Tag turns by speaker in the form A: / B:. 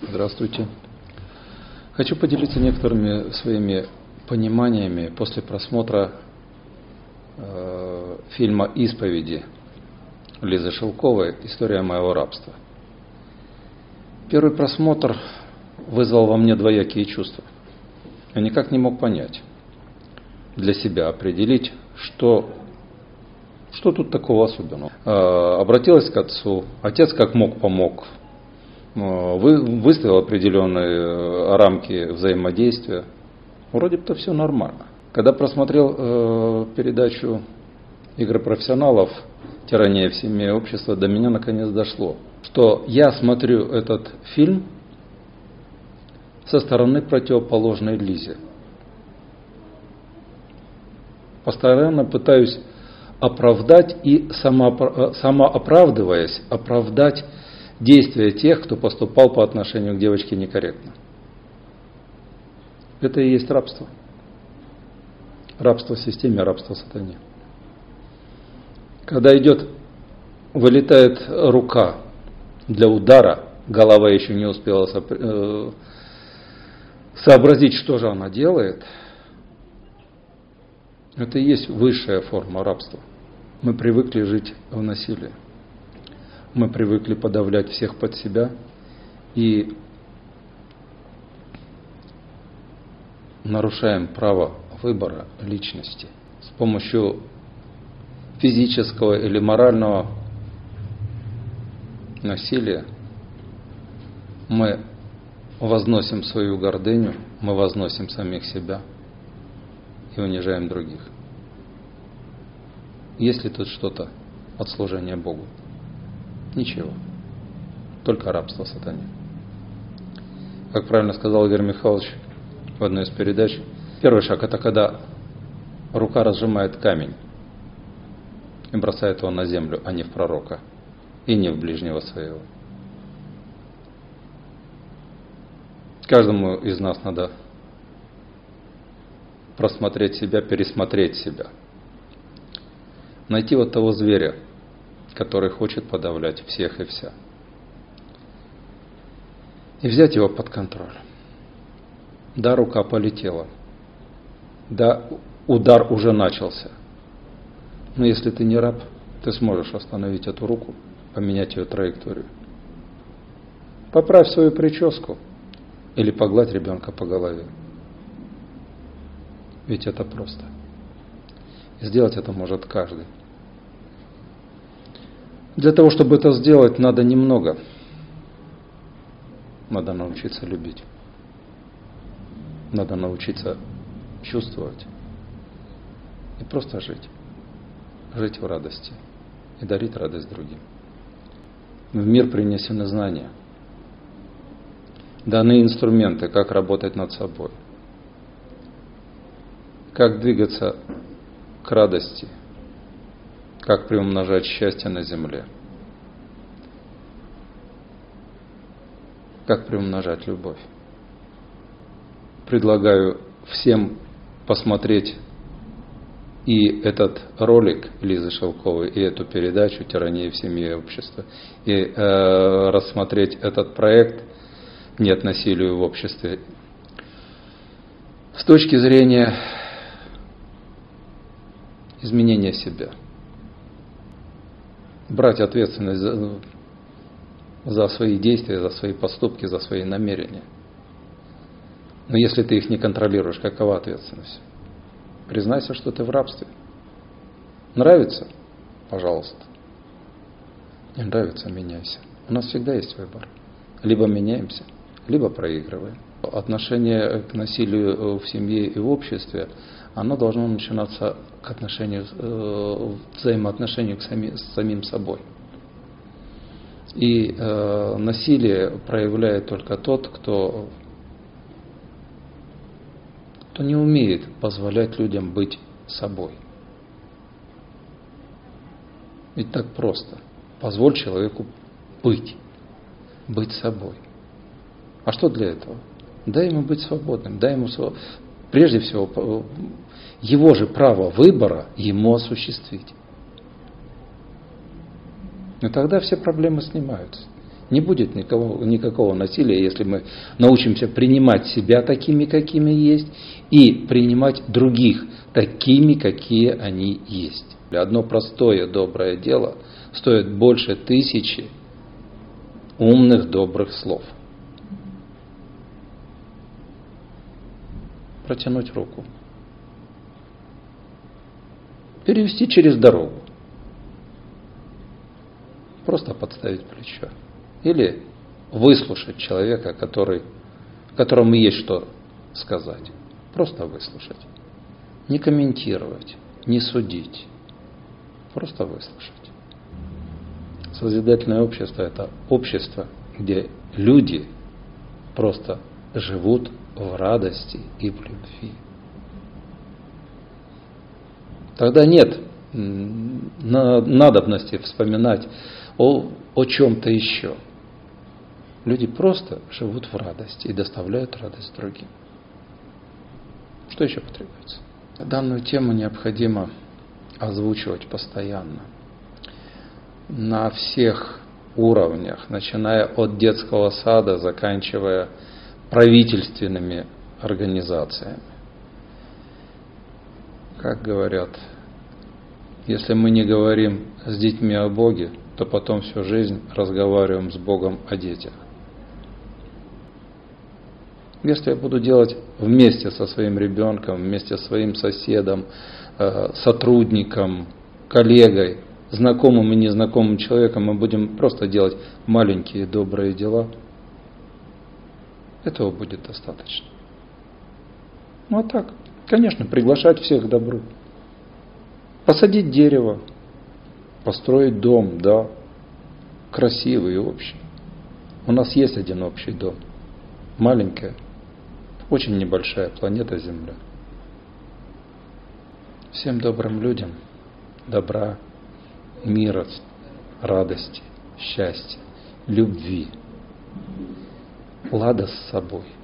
A: Здравствуйте. Хочу поделиться некоторыми своими пониманиями после просмотра э, фильма «Исповеди» Лизы Шелковой «История моего рабства». Первый просмотр вызвал во мне двоякие чувства. Я никак не мог понять, для себя определить, что, что тут такого особенного. Э, обратилась к отцу, отец как мог помог, выставил определенные э, рамки взаимодействия. Вроде бы-то все нормально. Когда просмотрел э, передачу «Игры профессионалов. Тирания в семье и общества», до меня наконец дошло, что я смотрю этот фильм со стороны противоположной Лизе. Постоянно пытаюсь оправдать и самооправдываясь, оправдать действия тех, кто поступал по отношению к девочке некорректно. Это и есть рабство. Рабство системе, рабство сатане. Когда идет, вылетает рука для удара, голова еще не успела э, сообразить, что же она делает, это и есть высшая форма рабства. Мы привыкли жить в насилии мы привыкли подавлять всех под себя и нарушаем право выбора личности с помощью физического или морального насилия мы возносим свою гордыню, мы возносим самих себя и унижаем других. Есть ли тут что-то от служения Богу? Ничего. Только рабство сатане. Как правильно сказал Игорь Михайлович в одной из передач, первый шаг это когда рука разжимает камень и бросает его на землю, а не в пророка и не в ближнего своего. Каждому из нас надо просмотреть себя, пересмотреть себя. Найти вот того зверя, который хочет подавлять всех и вся. И взять его под контроль. Да, рука полетела. Да, удар уже начался. Но если ты не раб, ты сможешь остановить эту руку, поменять ее траекторию. Поправь свою прическу или погладь ребенка по голове. Ведь это просто. Сделать это может каждый. Для того, чтобы это сделать, надо немного. Надо научиться любить. Надо научиться чувствовать. И просто жить. Жить в радости. И дарить радость другим. В мир принесены знания. Даны инструменты, как работать над собой. Как двигаться к радости, как приумножать счастье на земле? Как приумножать любовь? Предлагаю всем посмотреть и этот ролик Лизы Шелковой, и эту передачу «Тирания в семье и обществе», и э, рассмотреть этот проект «Нет насилию в обществе» с точки зрения изменения себя – брать ответственность за, за свои действия, за свои поступки, за свои намерения. Но если ты их не контролируешь, какова ответственность? Признайся, что ты в рабстве. Нравится? Пожалуйста. Не нравится, меняйся. У нас всегда есть выбор. Либо меняемся, либо проигрываем. Отношение к насилию в семье и в обществе – оно должно начинаться к отношению, э, взаимоотношению к сами, с самим собой. И э, насилие проявляет только тот, кто, кто не умеет позволять людям быть собой. Ведь так просто. Позволь человеку быть, быть собой. А что для этого? Дай ему быть свободным, дай ему прежде всего его же право выбора ему осуществить. И тогда все проблемы снимаются. Не будет никого, никакого насилия, если мы научимся принимать себя такими, какими есть, и принимать других такими, какие они есть. Одно простое доброе дело стоит больше тысячи умных добрых слов. Протянуть руку. Перевести через дорогу. Просто подставить плечо. Или выслушать человека, который, которому есть что сказать. Просто выслушать. Не комментировать, не судить. Просто выслушать. Созидательное общество – это общество, где люди просто живут в радости и в любви. Тогда нет надобности вспоминать о, о чем-то еще. Люди просто живут в радости и доставляют радость другим. Что еще потребуется? Данную тему необходимо озвучивать постоянно. На всех уровнях, начиная от детского сада, заканчивая правительственными организациями. Как говорят, если мы не говорим с детьми о Боге, то потом всю жизнь разговариваем с Богом о детях. Если я буду делать вместе со своим ребенком, вместе со своим соседом, э, сотрудником, коллегой, знакомым и незнакомым человеком, мы будем просто делать маленькие добрые дела, этого будет достаточно. Ну а так, конечно, приглашать всех к добру. Посадить дерево, построить дом, да, красивый и общий. У нас есть один общий дом, маленькая, очень небольшая планета Земля. Всем добрым людям добра, мира, радости, счастья, любви, лада с собой –